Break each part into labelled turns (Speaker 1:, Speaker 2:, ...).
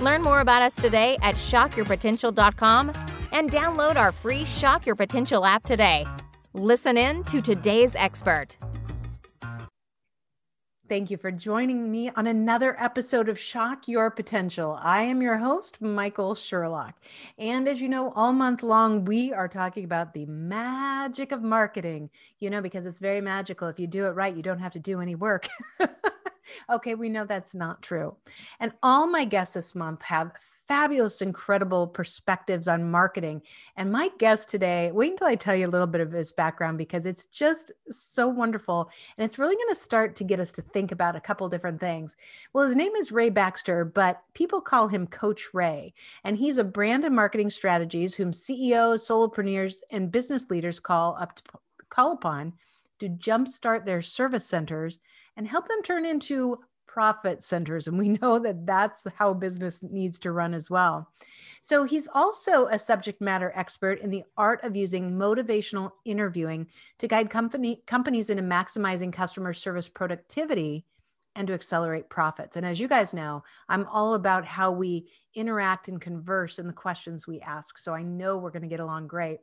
Speaker 1: Learn more about us today at shockyourpotential.com and download our free Shock Your Potential app today. Listen in to today's expert.
Speaker 2: Thank you for joining me on another episode of Shock Your Potential. I am your host, Michael Sherlock. And as you know, all month long, we are talking about the magic of marketing, you know, because it's very magical. If you do it right, you don't have to do any work. okay, we know that's not true. And all my guests this month have fabulous, incredible perspectives on marketing. And my guest today, wait until I tell you a little bit of his background because it's just so wonderful. And it's really going to start to get us to think about a couple different things. Well, his name is Ray Baxter, but people call him Coach Ray. And he's a brand and marketing strategies whom CEOs, solopreneurs, and business leaders call up to call upon to jumpstart their service centers and help them turn into profit centers. And we know that that's how business needs to run as well. So he's also a subject matter expert in the art of using motivational interviewing to guide company, companies into maximizing customer service productivity and to accelerate profits. And as you guys know, I'm all about how we interact and converse in the questions we ask. So I know we're going to get along great.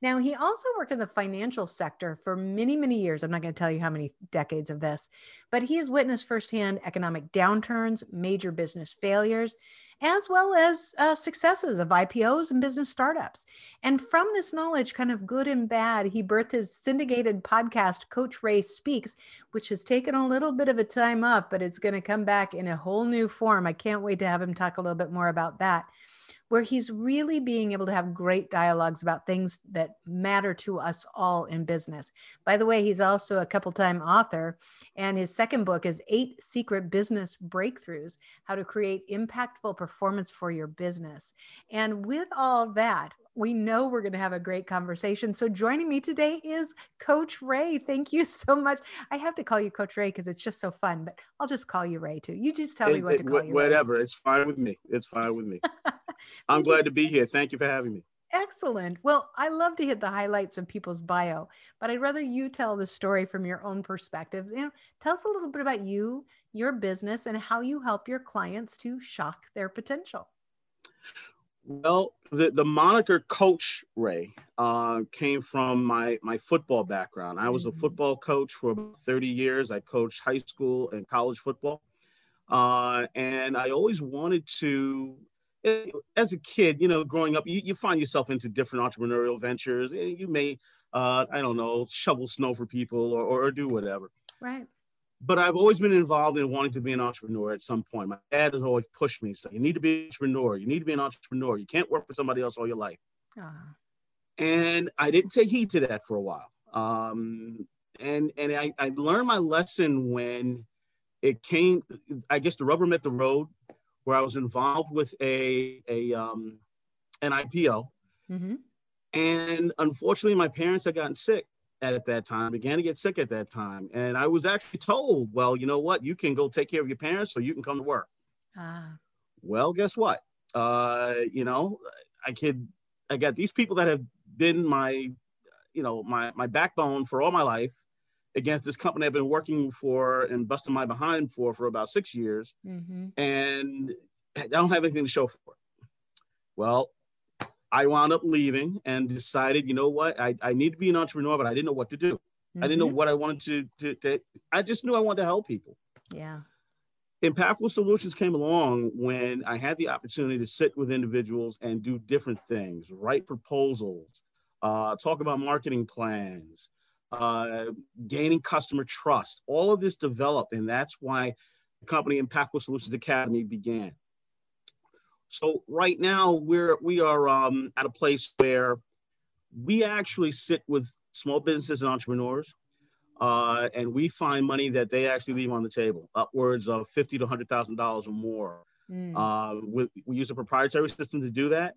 Speaker 2: Now, he also worked in the financial sector for many, many years. I'm not going to tell you how many decades of this, but he has witnessed firsthand economic downturns, major business failures, as well as uh, successes of IPOs and business startups. And from this knowledge, kind of good and bad, he birthed his syndicated podcast, Coach Ray Speaks, which has taken a little bit of a time off, but it's going to come back in a whole new form. I can't wait to have him talk a little bit more about that where he's really being able to have great dialogues about things that matter to us all in business. By the way, he's also a couple time author, and his second book is Eight Secret Business Breakthroughs How to Create Impactful Performance for Your Business. And with all that, we know we're going to have a great conversation. So joining me today is Coach Ray. Thank you so much. I have to call you Coach Ray because it's just so fun, but I'll just call you Ray too. You just tell it, me what it, to call you.
Speaker 3: Whatever. It's fine with me. It's fine with me. I'm glad to be here. Thank you for having me.
Speaker 2: Excellent. Well, I love to hit the highlights of people's bio, but I'd rather you tell the story from your own perspective. You know, tell us a little bit about you, your business, and how you help your clients to shock their potential.
Speaker 3: Well, the, the moniker Coach Ray uh, came from my, my football background. I was a mm-hmm. football coach for about 30 years. I coached high school and college football. Uh, and I always wanted to, as a kid, you know, growing up, you, you find yourself into different entrepreneurial ventures. You may, uh, I don't know, shovel snow for people or, or do whatever.
Speaker 2: Right
Speaker 3: but I've always been involved in wanting to be an entrepreneur at some point. My dad has always pushed me, saying, "You need to be an entrepreneur. You need to be an entrepreneur. You can't work for somebody else all your life." Uh-huh. And I didn't take heed to that for a while. Um, and and I, I learned my lesson when it came. I guess the rubber met the road, where I was involved with a a um, an IPO, mm-hmm. and unfortunately, my parents had gotten sick at that time, began to get sick at that time. And I was actually told, well, you know what? You can go take care of your parents or you can come to work. Ah. Well, guess what? Uh, you know, I could, I got these people that have been my, you know, my, my backbone for all my life against this company I've been working for and busting my behind for, for about six years. Mm-hmm. And I don't have anything to show for it. Well, I wound up leaving and decided, you know what, I, I need to be an entrepreneur, but I didn't know what to do. Mm-hmm. I didn't know mm-hmm. what I wanted to, to, to, I just knew I wanted to help people.
Speaker 2: Yeah.
Speaker 3: Impactful solutions came along when I had the opportunity to sit with individuals and do different things, write proposals, uh, talk about marketing plans, uh, gaining customer trust. All of this developed, and that's why the company Impactful Solutions Academy began. So right now we're we are um, at a place where we actually sit with small businesses and entrepreneurs, uh, and we find money that they actually leave on the table, upwards of fifty to hundred thousand dollars or more. Mm. Uh, we, we use a proprietary system to do that.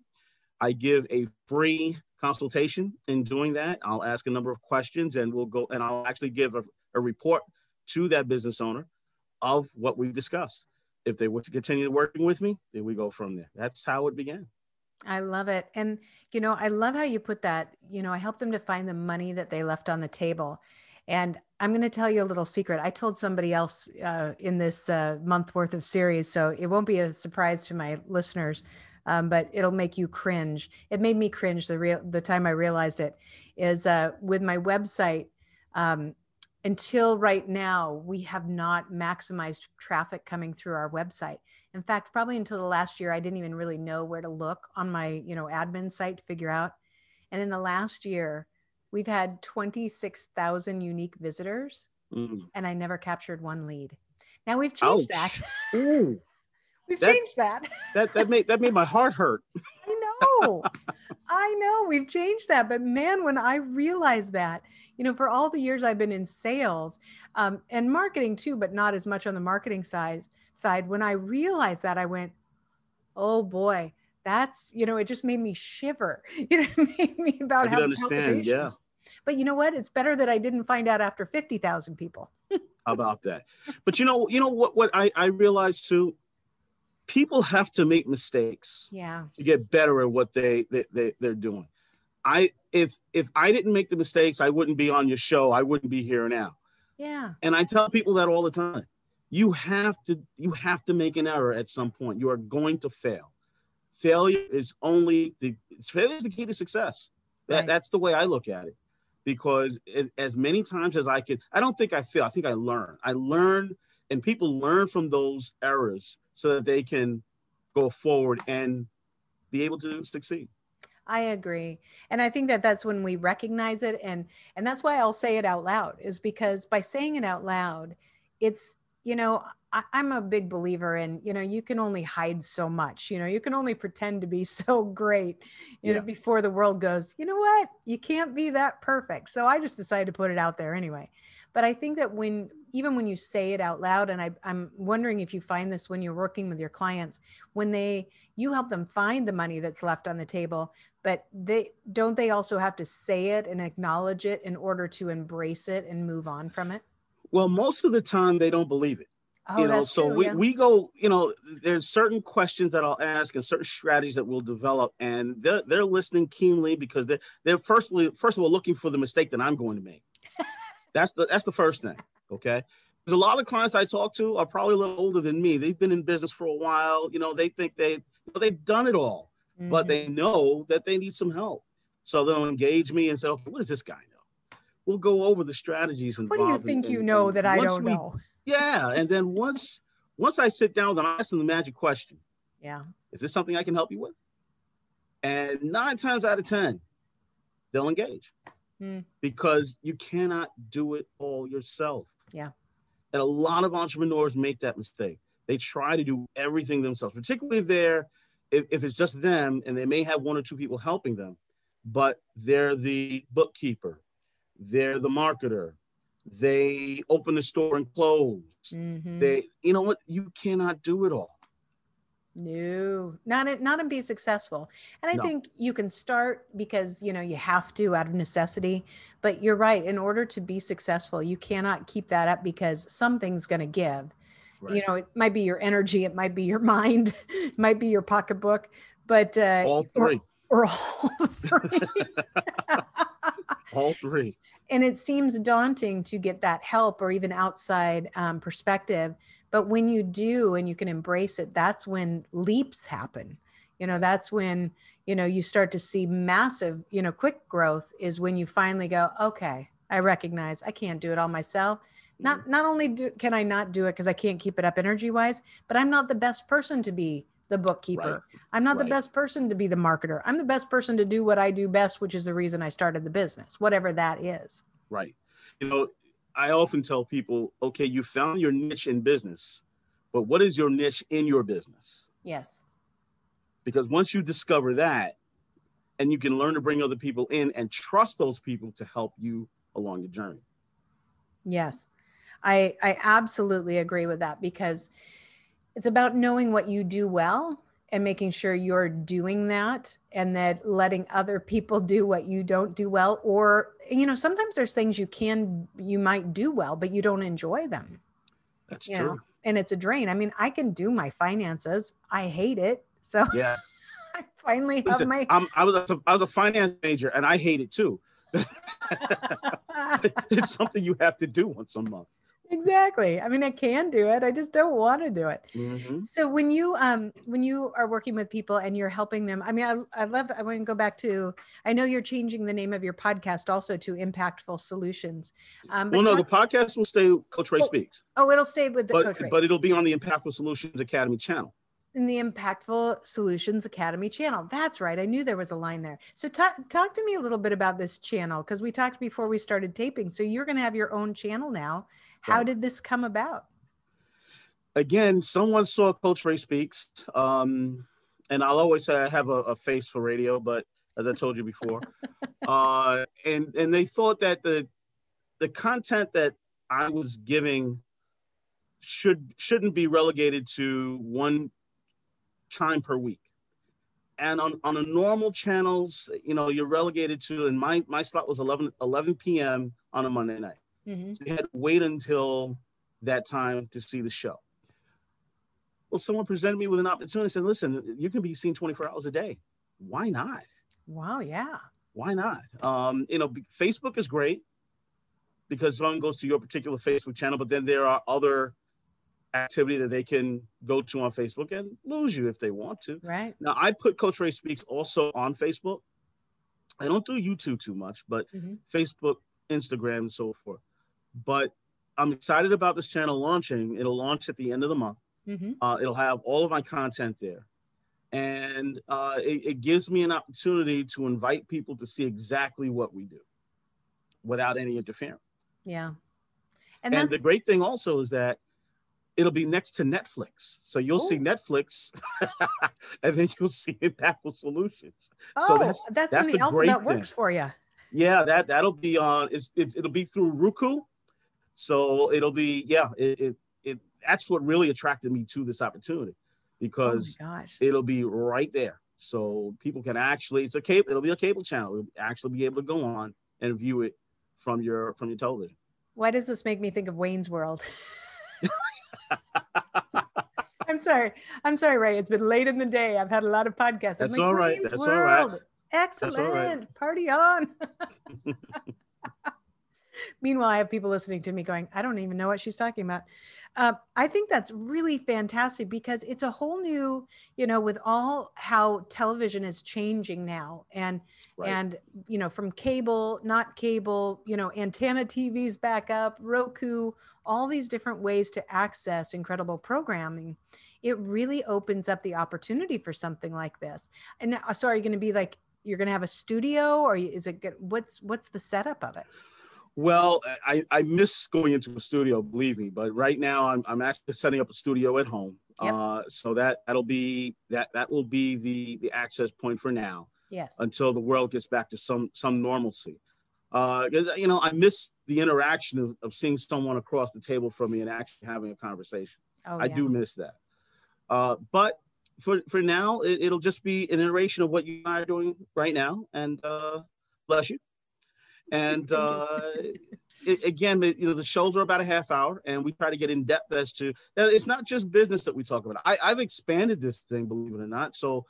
Speaker 3: I give a free consultation in doing that. I'll ask a number of questions and we'll go and I'll actually give a, a report to that business owner of what we discussed. If they were to continue working with me, then we go from there. That's how it began.
Speaker 2: I love it. And, you know, I love how you put that. You know, I helped them to find the money that they left on the table. And I'm going to tell you a little secret. I told somebody else uh, in this uh, month worth of series, so it won't be a surprise to my listeners, um, but it'll make you cringe. It made me cringe the real the time I realized it. Is uh, with my website. Um, until right now, we have not maximized traffic coming through our website. In fact, probably until the last year, I didn't even really know where to look on my, you know, admin site to figure out. And in the last year, we've had 26,000 unique visitors, mm. and I never captured one lead. Now we've changed Ouch. that. We've that, changed that.
Speaker 3: that that made that made my heart hurt.
Speaker 2: I know. I know we've changed that, but man, when I realized that, you know, for all the years I've been in sales um, and marketing too, but not as much on the marketing side. Side, when I realized that, I went, "Oh boy, that's you know, it just made me shiver. You know, it made me about
Speaker 3: I how understand. Yeah.
Speaker 2: But you know what? It's better that I didn't find out after fifty thousand people.
Speaker 3: about that, but you know, you know what? What I I realized too people have to make mistakes
Speaker 2: yeah.
Speaker 3: to get better at what they, they, they they're doing. I if if i didn't make the mistakes i wouldn't be on your show. I wouldn't be here now.
Speaker 2: Yeah.
Speaker 3: And i tell people that all the time. You have to you have to make an error at some point. You are going to fail. Failure is only the failure is the key to success. That right. that's the way i look at it. Because as, as many times as i could i don't think i fail. I think i learn. I learn and people learn from those errors so that they can go forward and be able to succeed.
Speaker 2: I agree. And i think that that's when we recognize it. And and that's why i'll say it out loud is because by saying it out loud it's you know I, am a big believer in you know you can only hide so much you know you can only pretend to be so great you yeah. know before the world goes you know what? You can't be that perfect. So i just decided to put it out there anyway. But i think that when even when you say it out loud and I, i'm wondering if you find this when you're working with your clients when they you help them find the money that's left on the table but they don't they also have to say it and acknowledge it in order to embrace it and move on from it
Speaker 3: well most of the time they don't believe it Oh, you know, so true, we, yeah. we go, you know, there's certain questions that I'll ask and certain strategies that we'll develop, and they're, they're listening keenly because they're they're firstly first of all looking for the mistake that I'm going to make. that's the that's the first thing. Okay. There's a lot of clients I talk to are probably a little older than me. They've been in business for a while. You know, they think they, they've done it all, mm-hmm. but they know that they need some help. So they'll engage me and say, okay, what does this guy know? We'll go over the strategies.
Speaker 2: And what do you think and, you know that I don't we, know?
Speaker 3: Yeah. And then once, once I sit down, then I ask them the magic question.
Speaker 2: Yeah.
Speaker 3: Is this something I can help you with? And nine times out of 10, they'll engage mm. because you cannot do it all yourself.
Speaker 2: Yeah.
Speaker 3: And a lot of entrepreneurs make that mistake. They try to do everything themselves, particularly if they're if, if it's just them and they may have one or two people helping them, but they're the bookkeeper, they're the marketer, they open the store and close. Mm-hmm. They, you know what, you cannot do it all.
Speaker 2: No, not in, not in be successful. And I no. think you can start because you know you have to out of necessity. But you're right. In order to be successful, you cannot keep that up because something's going to give. Right. You know, it might be your energy, it might be your mind, it might be your pocketbook, but uh,
Speaker 3: all three.
Speaker 2: Or, or all three.
Speaker 3: all three.
Speaker 2: And it seems daunting to get that help or even outside um, perspective but when you do and you can embrace it that's when leaps happen you know that's when you know you start to see massive you know quick growth is when you finally go okay i recognize i can't do it all myself not mm-hmm. not only do, can i not do it because i can't keep it up energy wise but i'm not the best person to be the bookkeeper right. i'm not right. the best person to be the marketer i'm the best person to do what i do best which is the reason i started the business whatever that is
Speaker 3: right you know I often tell people, okay, you found your niche in business, but what is your niche in your business?
Speaker 2: Yes.
Speaker 3: Because once you discover that, and you can learn to bring other people in and trust those people to help you along the journey.
Speaker 2: Yes. I I absolutely agree with that because it's about knowing what you do well and making sure you're doing that and that letting other people do what you don't do well or you know sometimes there's things you can you might do well but you don't enjoy them.
Speaker 3: That's true know?
Speaker 2: and it's a drain. I mean i can do my finances. I hate it. So
Speaker 3: yeah.
Speaker 2: I finally have my
Speaker 3: I'm, i was a, I was a finance major and i hate it too. It's something you have to do once a month
Speaker 2: exactly i mean i can do it i just don't want to do it mm-hmm. so when you um when you are working with people and you're helping them i mean i, I love i want to go back to i know you're changing the name of your podcast also to impactful solutions
Speaker 3: um well no talk- the podcast will stay coach ray
Speaker 2: oh,
Speaker 3: speaks
Speaker 2: oh it'll stay with the
Speaker 3: but,
Speaker 2: coach ray.
Speaker 3: but it'll be on the impactful solutions academy channel
Speaker 2: in the Impactful Solutions Academy channel. That's right. I knew there was a line there. So talk talk to me a little bit about this channel because we talked before we started taping. So you're going to have your own channel now. How right. did this come about?
Speaker 3: Again, someone saw Coach Ray Speaks. Um, and I'll always say I have a, a, face for radio, but as I told you before, uh, and and they thought that the the content that I was giving should shouldn't be relegated to one time per week. And on, on a normal channels, you know, you're relegated to, and my, my slot was 11, 11 p.m. on a Monday night. Mm-hmm. So you had to wait until that time to see the show. Well, someone presented me with an opportunity and said, listen, you can be seen 24 hours a day. Why not?
Speaker 2: Wow, yeah.
Speaker 3: Why not? Um, you know, Facebook is great because someone goes to your particular Facebook channel, but then there are other activity that they can go to on Facebook and lose you if they want to.
Speaker 2: Right.
Speaker 3: Now I put Coach Ray Speaks also on Facebook. I don't do YouTube too much, but mm-hmm. Facebook, Instagram, and so forth. But I'm excited about this channel launching. It'll launch at the end of the month. Mm-hmm. Uh, it'll have all of my content there. And uh, it, it gives me an opportunity to invite people to see exactly what we do without any interference.
Speaker 2: Yeah.
Speaker 3: And, and the great thing also is that it'll be next to Netflix. So you'll Ooh. see oh. Netflix and then you'll see Impactful Solutions.
Speaker 2: Oh, so that's that's, that's when the, alphabet works for you.
Speaker 3: Yeah, that that'll be on. It's it, will be through Roku. So it'll be yeah. It, it it that's what really attracted me to this opportunity oh because
Speaker 2: oh
Speaker 3: it'll be right there. So people can actually it's a cable. It'll be a cable channel. You'll actually be able to go on and view it from your from your television.
Speaker 2: Why does this make me think of Wayne's World? I'm sorry. I'm sorry, Ray. It's been late in the day. I've had a lot of podcasts.
Speaker 3: That's like, all right. That's World. all right.
Speaker 2: Excellent. All right. Party on. Meanwhile, I have people listening to me going, I don't even know what she's talking about. Uh, I think that's really fantastic because it's a whole new, you know, with all how television is changing now, and right. and you know, from cable, not cable, you know, antenna TVs back up, Roku, all these different ways to access incredible programming. It really opens up the opportunity for something like this. And so, are you going to be like, you're going to have a studio, or is it? Good, what's what's the setup of it?
Speaker 3: Well, I, I miss going into a studio, believe me. But right now, I'm, I'm actually setting up a studio at home. Yep. Uh, so that that'll be that that will be the the access point for now.
Speaker 2: Yes.
Speaker 3: Until the world gets back to some some normalcy. Uh, you know, I miss the interaction of, of seeing someone across the table from me and actually having a conversation. Oh, I yeah. do miss that. Uh, but for for now, it, will just be an iteration of what you are doing right now. And uh, bless you. And uh, it, again, you know, the shows are about a half hour, and we try to get in depth as to. It's not just business that we talk about. I, I've expanded this thing, believe it or not. So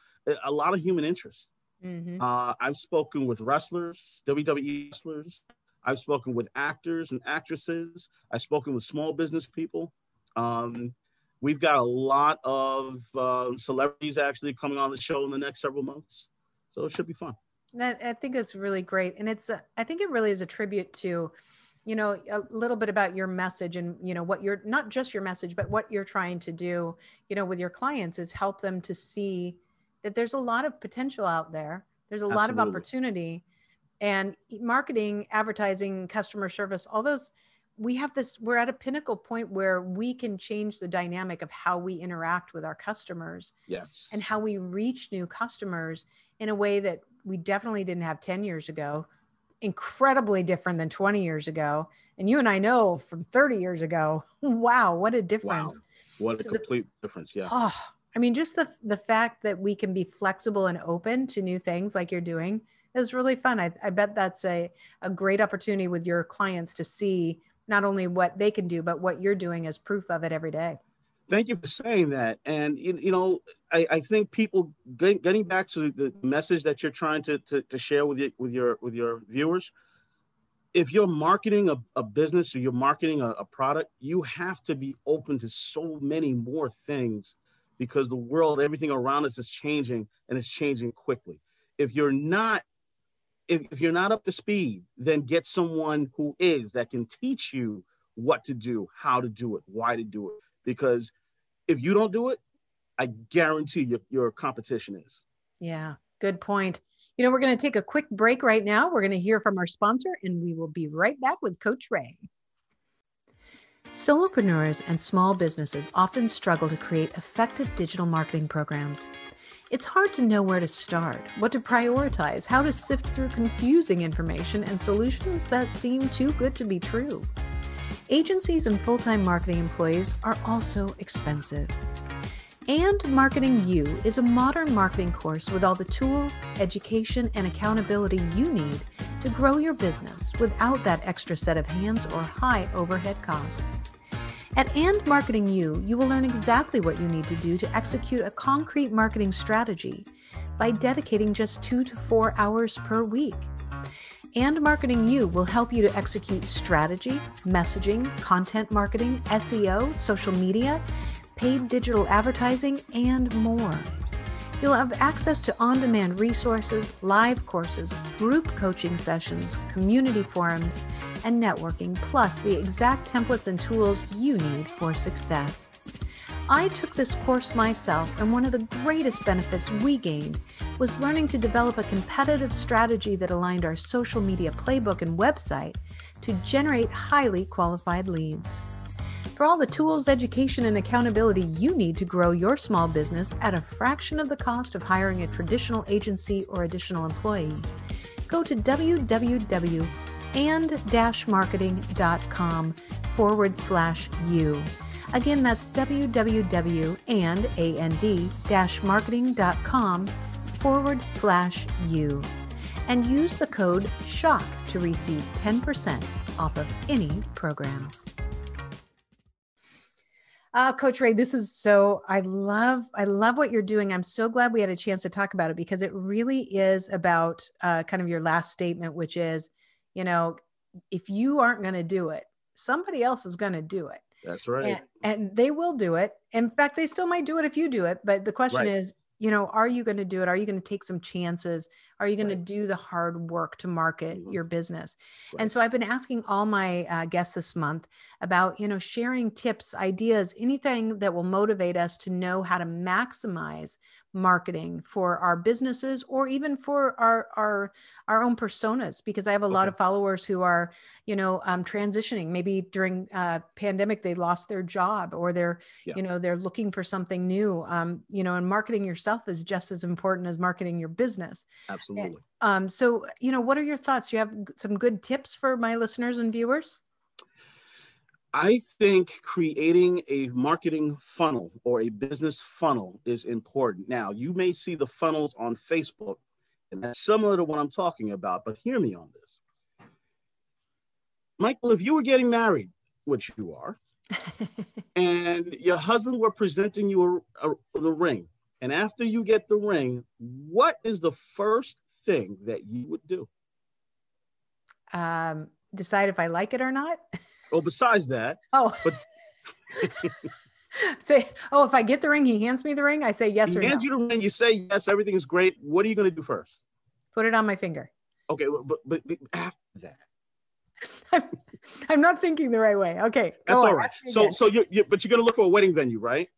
Speaker 3: a lot of human interest. Mm-hmm. Uh, I've spoken with wrestlers, WWE wrestlers. I've spoken with actors and actresses. I've spoken with small business people. Um, we've got a lot of uh, celebrities actually coming on the show in the next several months. So it should be fun.
Speaker 2: That I think it's really great, and it's a, I think it really is a tribute to, you know, a little bit about your message and you know what you're not just your message, but what you're trying to do, you know, with your clients is help them to see that there's a lot of potential out there. There's a Absolutely. lot of opportunity, and marketing, advertising, customer service, all those we have this we're at a pinnacle point where we can change the dynamic of how we interact with our customers
Speaker 3: yes
Speaker 2: and how we reach new customers in a way that we definitely didn't have 10 years ago, incredibly different than 20 years ago. And you and I know from 30 years ago, wow, what a difference. Wow.
Speaker 3: What a so complete the, difference. Yeah.
Speaker 2: Oh, I mean, just the the fact that we can be flexible and open to new things like you're doing is really fun. I, I bet that's a, a great opportunity with your clients to see not only what they can do, but what you're doing as proof of it every day.
Speaker 3: Thank you for saying that. And, you, know, I, I think people getting, getting back to the message that you're trying to, to, to share with, you, with, your, with your viewers, if you're marketing a, a business or you're marketing a, a product, you have to be open to so many more things because the world, everything around us is changing and it's changing quickly. If you're not if, if you're not up to speed, then get someone who is that can teach you what to do, how to do it, why to do it. Because if you don't do it, I guarantee you your competition is.
Speaker 2: Yeah, good point. You know, we're going to take a quick break right now. We're going to hear from our sponsor, and we will be right back with Coach Ray. Solopreneurs and small businesses often struggle to create effective digital marketing programs. It's hard to know where to start, what to prioritize, how to sift through confusing information and solutions that seem too good to be true. Agencies and full time marketing employees are also expensive. And Marketing You is a modern marketing course with all the tools, education, and accountability you need to grow your business without that extra set of hands or high overhead costs. At And Marketing You, you will learn exactly what you need to do to execute a concrete marketing strategy by dedicating just two to four hours per week. And Marketing You will help you to execute strategy, messaging, content marketing, SEO, social media, paid digital advertising, and more. You'll have access to on demand resources, live courses, group coaching sessions, community forums, and networking, plus the exact templates and tools you need for success. I took this course myself, and one of the greatest benefits we gained was learning to develop a competitive strategy that aligned our social media playbook and website to generate highly qualified leads for all the tools, education, and accountability you need to grow your small business at a fraction of the cost of hiring a traditional agency or additional employee. Go to www.and-marketing.com forward slash you. Again, that's www.and-marketing.com forward slash you. And use the code SHOCK to receive 10% off of any program. Uh, Coach Ray, this is so I love I love what you're doing. I'm so glad we had a chance to talk about it because it really is about uh, kind of your last statement, which is, you know, if you aren't going to do it, somebody else is going to do it.
Speaker 3: That's right.
Speaker 2: And, and, they will do it. In fact, they still might do it if you do it. But the question right. is, you know, are you going to do it? Are you going to take some chances? Are you going right. to do the hard work to market mm-hmm. your business? Right. And so I've been asking all my uh, guests this month about, you know, sharing tips, ideas, anything that will motivate us to know how to maximize marketing for our businesses or even for our our our own personas because i have a okay. lot of followers who are you know um, transitioning. Maybe during uh, pandemic they lost their job or they're yeah. you know they're looking for something new. Um, you know and marketing yourself is just as important as marketing your business.
Speaker 3: Absolutely. And,
Speaker 2: um, so you know what are your thoughts? Do you have some good tips for my listeners and viewers
Speaker 3: I think creating a marketing funnel or a business funnel is important. Now, you may see the funnels on Facebook, and that's similar to what I'm talking about, but hear me on this. Michael, if you were getting married, which you are, and your husband were presenting you a, a, the ring, and after you get the ring, what is the first thing that you would do?
Speaker 2: Um, decide if I like it or not.
Speaker 3: Well, besides that,
Speaker 2: oh, but say, oh, if I get the ring, he hands me the ring. I say yes
Speaker 3: he
Speaker 2: or
Speaker 3: hands
Speaker 2: no.
Speaker 3: you the ring. You say yes, everything is great. What are you going to do first?
Speaker 2: Put it on my finger.
Speaker 3: Okay, but but, but after that.
Speaker 2: I'm, I'm not thinking the right way. Okay,
Speaker 3: that's all right. So so you you but you're gonna look for a wedding venue, right?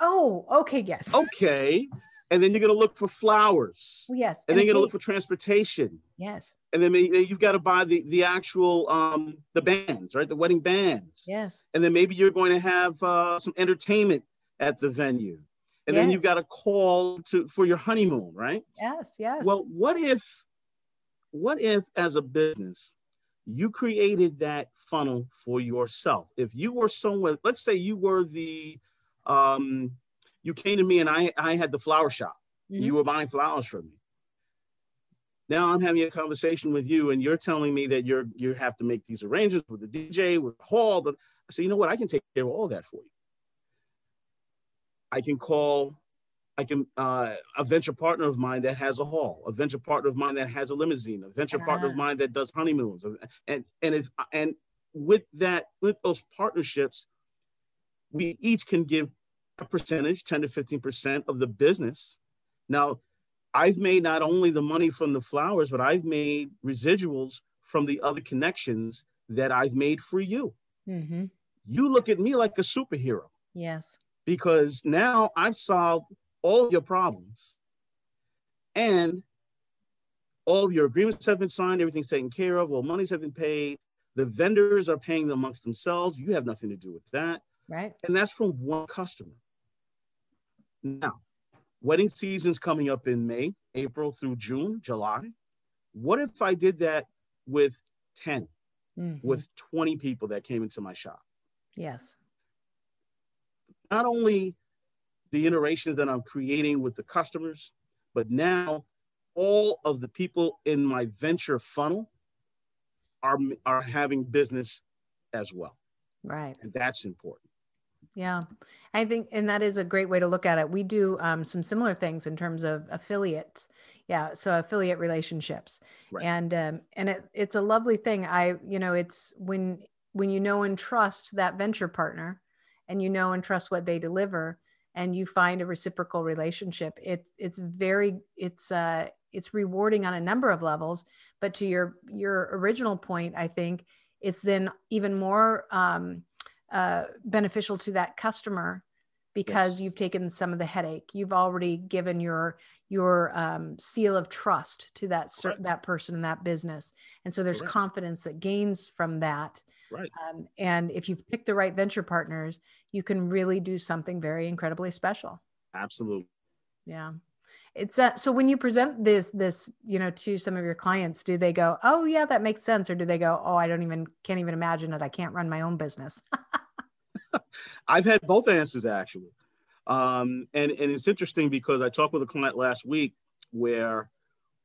Speaker 2: Oh, okay, yes.
Speaker 3: Okay, and then you're gonna look for flowers.
Speaker 2: Yes,
Speaker 3: and, and then you're gonna look for transportation.
Speaker 2: Yes,
Speaker 3: and then you've got to buy the the actual um the bands right the wedding bands
Speaker 2: yes
Speaker 3: and then maybe you're going to have uh, some entertainment at the venue and yes. then you've got a call to for your honeymoon right
Speaker 2: yes yes
Speaker 3: well what if what if as a business you created that funnel for yourself if you were somewhere let's say you were the Um, you came to me and I, I had the flower shop. Mm-hmm. You were buying flowers from me. Now I'm having a conversation with you, and you're telling me that you're you have to make these arrangements with the DJ, with the hall. But I say, you know what? I can take care of all that for you. I can call, I can uh, a venture partner of mine that has a hall, a venture partner of mine that has a limousine, a venture uh-huh. partner of mine that does honeymoons, and and if and with that with those partnerships, we each can give a percentage, 10 to 15% of the business. Now, I've made not only the money from the flowers, but I've made residuals from the other connections that I've made for you. Mm-hmm. You look at me like a superhero.
Speaker 2: Yes.
Speaker 3: Because now I've solved all your problems and all of your agreements have been signed, everything's taken care of, all monies have been paid. The vendors are paying amongst themselves. You have nothing to do with that.
Speaker 2: Right.
Speaker 3: And that's from one customer. Now, wedding season's coming up in May, April through June, July. What if I did that with 10, mm-hmm. with 20 people that came into my shop?
Speaker 2: Yes.
Speaker 3: Not only the iterations that I'm creating with the customers, but now all of the people in my venture funnel are, are having business as well.
Speaker 2: Right.
Speaker 3: And that's important.
Speaker 2: Yeah, I think, and that is a great way to look at it. We do um, some similar things in terms of affiliates. Yeah, so affiliate relationships, right. and um, and it, it's a lovely thing. I, you know, it's when when you know and trust that venture partner, and you know and trust what they deliver, and you find a reciprocal relationship. It's it's very it's uh it's rewarding on a number of levels. But to your your original point, I think it's then even more. Um, uh, beneficial to that customer because yes. you've taken some of the headache. You've already given your your um, seal of trust to that right. that person and that business. And so there's confidence that gains from that.
Speaker 3: Right.
Speaker 2: Um, and if you've picked the right venture partners you can really do something very incredibly special.
Speaker 3: Absolutely.
Speaker 2: Yeah. It's uh, so when you present this this you know to some of your clients do they go oh yeah that makes sense or do they go oh i don't even can't even imagine it. I can't run my own business
Speaker 3: I've had both answers actually. Um, and, and it's interesting because I talked with a client last week where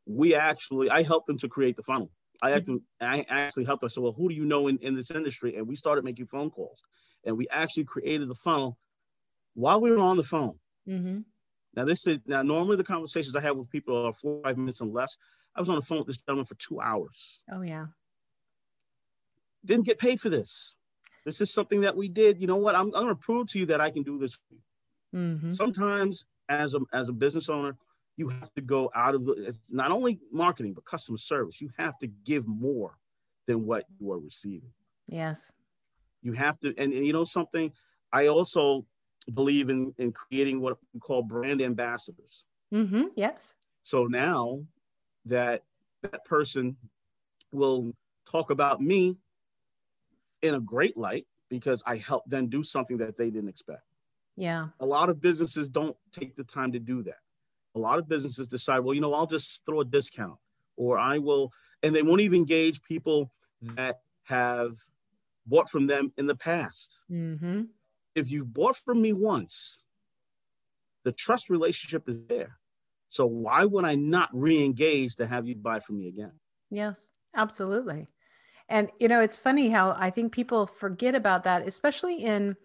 Speaker 3: we actually, I helped them to create the funnel. I had to, I actually helped her. So, well, who do you know in, in this industry? And we started making phone calls and we actually created the funnel while we were on the phone. Mm-hmm. Now, this is now normally the conversations I have with people are four five minutes and less. I was on the phone with this gentleman for two hours.
Speaker 2: Oh, yeah.
Speaker 3: Didn't get paid for this. This is something that we did. You know what? I'm, I'm going to prove to you that I can do this. Mm-hmm. Sometimes, as a as a business owner, you have to go out of the not only marketing but customer service. You have to give more than what you are receiving.
Speaker 2: Yes.
Speaker 3: You have to, and, and you know something. I also believe in in creating what we call brand ambassadors.
Speaker 2: Mm-hmm. Yes.
Speaker 3: So now that that person will talk about me in a great light because I helped them do something that they didn't expect.
Speaker 2: Yeah.
Speaker 3: A lot of businesses don't take the time to do that. A lot of businesses decide, well, you know, I'll just throw a discount or I will, and they won't even engage people that have bought from them in the past. Mm-hmm. If you've bought from me once, the trust relationship is there. So why would I not re-engage to have you buy from me again?
Speaker 2: Yes, absolutely. And you know, it's funny how I think people forget about that, especially in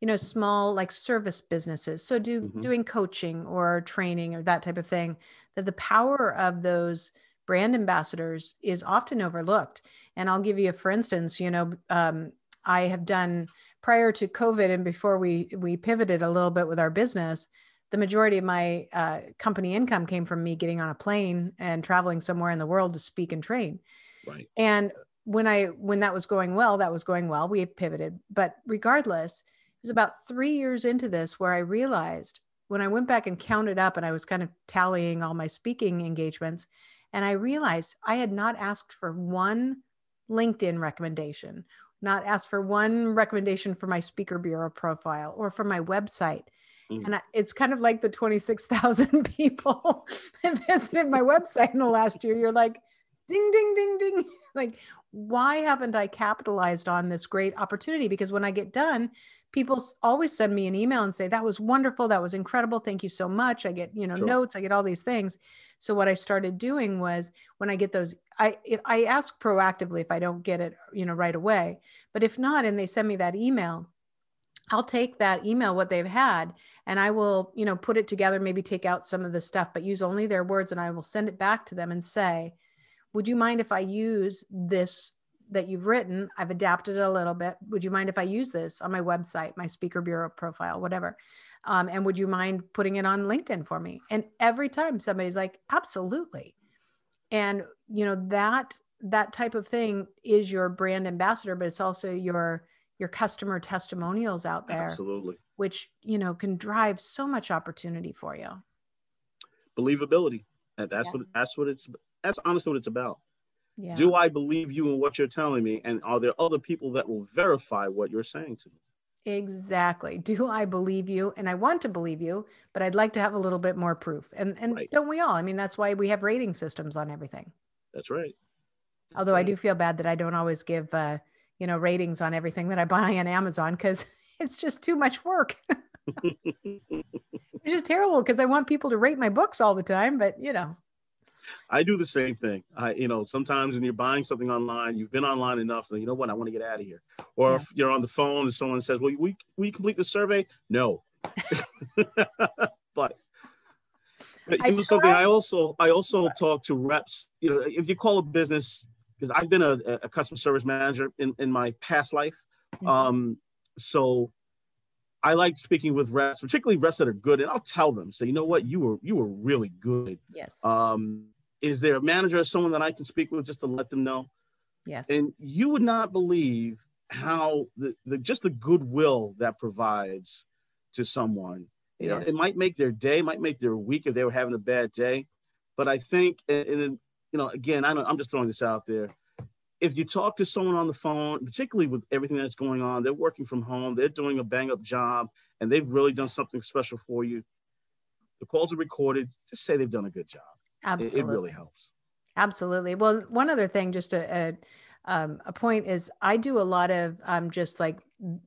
Speaker 2: you know small like service businesses. So do mm-hmm. doing coaching or training or that type of thing. That the power of those brand ambassadors is often overlooked. And I'll give you a for instance. You know, um, I have done prior to COVID and before we we pivoted a little bit with our business the majority of my uh, company income came from me getting on a plane and traveling somewhere in the world to speak and train.
Speaker 3: Right.
Speaker 2: And when I when that was going well, that was going well. We pivoted, but regardless, it was about three years into this where I realized when I went back and counted up, and I was kind of tallying all my speaking engagements, and I realized I had not asked for one LinkedIn recommendation, not asked for one recommendation for my speaker bureau profile or for my website. Mm. And I, it's kind of like the 26,000 people that visited my website in the last year. You're like, ding, ding, ding, ding. Like, why haven't I capitalized on this great opportunity? Because when I get done, people always send me an email and say that was wonderful that was incredible thank you so much i get you know sure. notes i get all these things so what i started doing was when i get those i if i ask proactively if i don't get it you know right away but if not and they send me that email I'll take that email, what they've had, and I will, you know, put it together, maybe take out some of the stuff, but use only their words. And I will send it back to them and say, Would you mind if I use this that you've written? I've adapted it a little bit. Would you mind if I use this on my website, my speaker bureau profile, whatever? Um, and would you mind putting it on LinkedIn for me? And every time somebody's like, Absolutely. And, you know, that that type of thing is your brand ambassador, but it's also your your customer testimonials out there
Speaker 3: absolutely
Speaker 2: which you know can drive so much opportunity for you
Speaker 3: believability that's yeah. what that's what it's that's honestly what it's about yeah. do i believe you in what you're telling me and are there other people that will verify what you're saying to me
Speaker 2: exactly do i believe you and i want to believe you but i'd like to have a little bit more proof and and right. don't we all i mean that's why we have rating systems on everything
Speaker 3: that's right
Speaker 2: that's although right. i do feel bad that i don't always give uh you know ratings on everything that I buy on Amazon because it's just too much work. Which is terrible because I want people to rate my books all the time, but you know.
Speaker 3: I do the same thing. I, you know, sometimes when you're buying something online, you've been online enough, and you know what, I want to get out of here. Or yeah. if you're on the phone and someone says, "Well, we we complete the survey?" No. but you know something. I also I also talk to reps. You know, if you call a business because I've been a, a, customer service manager in, in my past life. Mm-hmm. Um, so I like speaking with reps, particularly reps that are good, and I'll tell them, say, you know what, you were you were really good.
Speaker 2: Yes.
Speaker 3: Um, is there a manager or someone that I can speak with just to let them know?
Speaker 2: Yes.
Speaker 3: And you would not believe how the, the just the goodwill that provides to someone. You know, yes. it might make their day, might make their week if they were having a bad day. But I think, and, you know, again, I know I'm just throwing this out there. If you talk to someone on the phone, particularly with everything that's going on, they're working from home, they're doing a bang up job, and they've really done something special for you. The calls are recorded. Just say they've done a good job.
Speaker 2: Absolutely.
Speaker 3: It, it really helps.
Speaker 2: Absolutely. Well, one other thing, just a, a um, a point is I do a lot of um, just like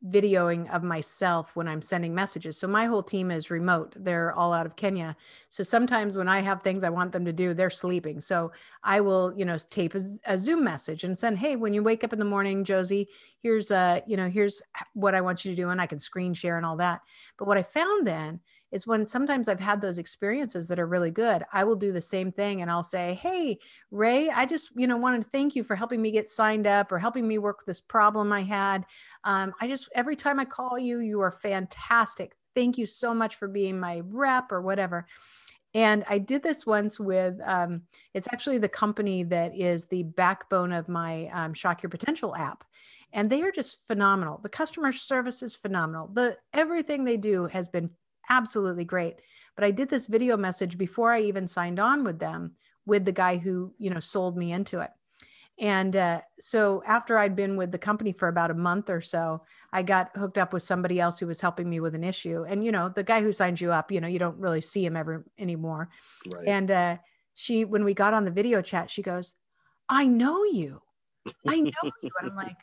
Speaker 2: videoing of myself when I'm sending messages. So my whole team is remote. They're all out of Kenya. So sometimes when I have things I want them to do, they're sleeping. So I will, you know, tape a, a Zoom message and send, "Hey, when you wake up in the morning, Josie, here's uh, you know, here's what I want you to do," and I can screen share and all that. But what I found then is when sometimes I've had those experiences that are really good, I will do the same thing and I'll say, Hey, Ray, I just, you know, wanted to thank you for helping me get signed up or helping me work this problem I had. Um, I just, every time I call you, you are fantastic. Thank you so much for being my rep or whatever. And I did this once with, um, it's actually the company that is the backbone of my um, Shock Your Potential app. And they are just phenomenal. The customer service is phenomenal. The everything they do has been absolutely great. But I did this video message before I even signed on with them with the guy who, you know, sold me into it. And uh, so after I'd been with the company for about a month or so, I got hooked up with somebody else who was helping me with an issue. And, you know, the guy who signs you up, you know, you don't really see him ever anymore. Right. And uh, she, when we got on the video chat, she goes, I know you. I know you. And I'm like,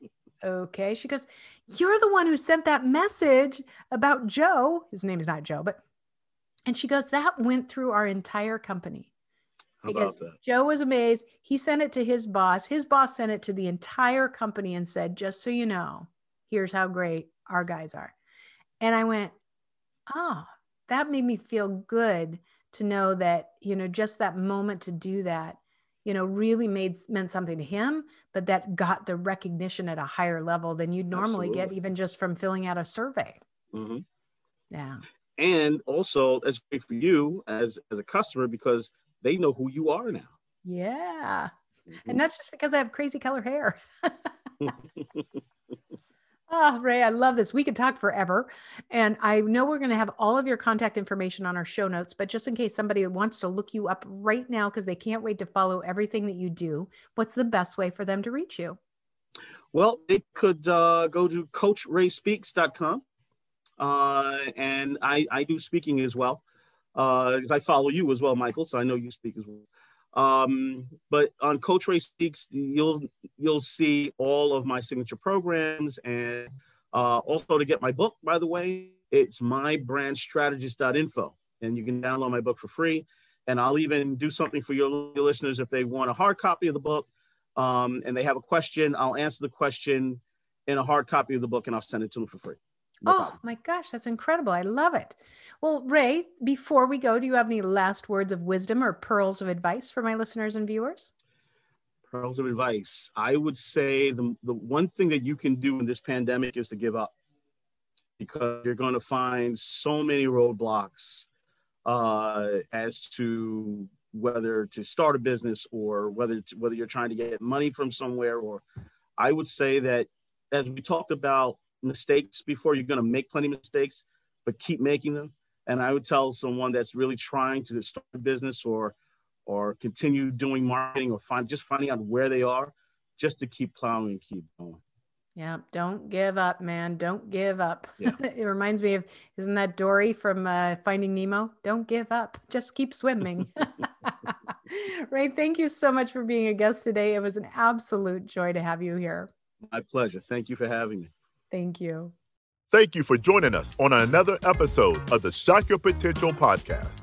Speaker 2: okay. She goes, You're the one who sent that message about Joe. His name is not Joe, but, and she goes, That went through our entire company. because Joe was amazed. He sent it to his boss. His boss sent it to the entire company and said, Just so you know, here's how great our guys are. And I went, Oh, that made me feel good to know that, you know, just that moment to do that you know really made meant something to him but that got the recognition at a higher level than you'd normally Absolutely. get even just from filling out a survey
Speaker 3: mm-hmm.
Speaker 2: yeah
Speaker 3: and also it's great for you as as a customer because they know who you are now
Speaker 2: yeah mm-hmm. and that's just because i have crazy color hair Oh, Ray, I love this. We could talk forever. And I know we're going to have all of your contact information on our show notes, but just in case somebody wants to look you up right now because they can't wait to follow everything that you do, what's the best way for them to reach you?
Speaker 3: Well, they could uh, go to coachrayspeaks.com. Uh, and I, I do speaking as well because uh, I follow you as well, Michael. So I know you speak as well. Um, but on Coach Ray Speaks, you'll you'll see all of my signature programs and Uh, also, to get my book, by the way, it's mybrandstrategist.info, and you can download my book for free. And I'll even do something for your listeners if they want a hard copy of the book um, and they have a question. I'll answer the question in a hard copy of the book and I'll send it to them for free.
Speaker 2: No oh problem. my gosh, that's incredible. I love it. Well, Ray, before we go, do you have any last words of wisdom or pearls of advice for my listeners and viewers?
Speaker 3: Pearls of advice. I would say the, the one thing that you can do in this pandemic is to give up because you're going to find so many roadblocks uh, as to whether to start a business or whether to, whether you're trying to get money from somewhere or I would say that as we talked about mistakes before, you're going to make plenty of mistakes, but keep making them. And I would tell someone that's really trying to start a business or or continue doing marketing or find just finding out where they are, just to keep plowing and keep going.
Speaker 2: Yeah, don't give up, man. Don't give up. Yeah. it reminds me of isn't that Dory from uh, Finding Nemo? Don't give up. Just keep swimming. Ray, thank you so much for being a guest today. It was an absolute joy to have you here.
Speaker 3: My pleasure. Thank you for having me.
Speaker 2: Thank you.
Speaker 4: Thank you for joining us on another episode of the Shock Your Potential podcast.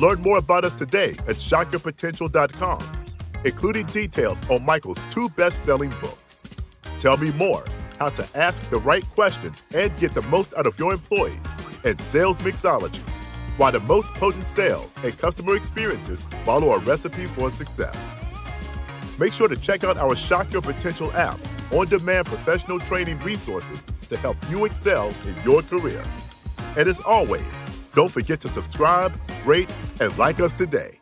Speaker 4: Learn more about us today at shockyourpotential.com, including details on Michael's two best selling books. Tell me more how to ask the right questions and get the most out of your employees and sales mixology, why the most potent sales and customer experiences follow a recipe for success. Make sure to check out our Shock Your Potential app on demand professional training resources to help you excel in your career. And as always, don't forget to subscribe, rate, and like us today.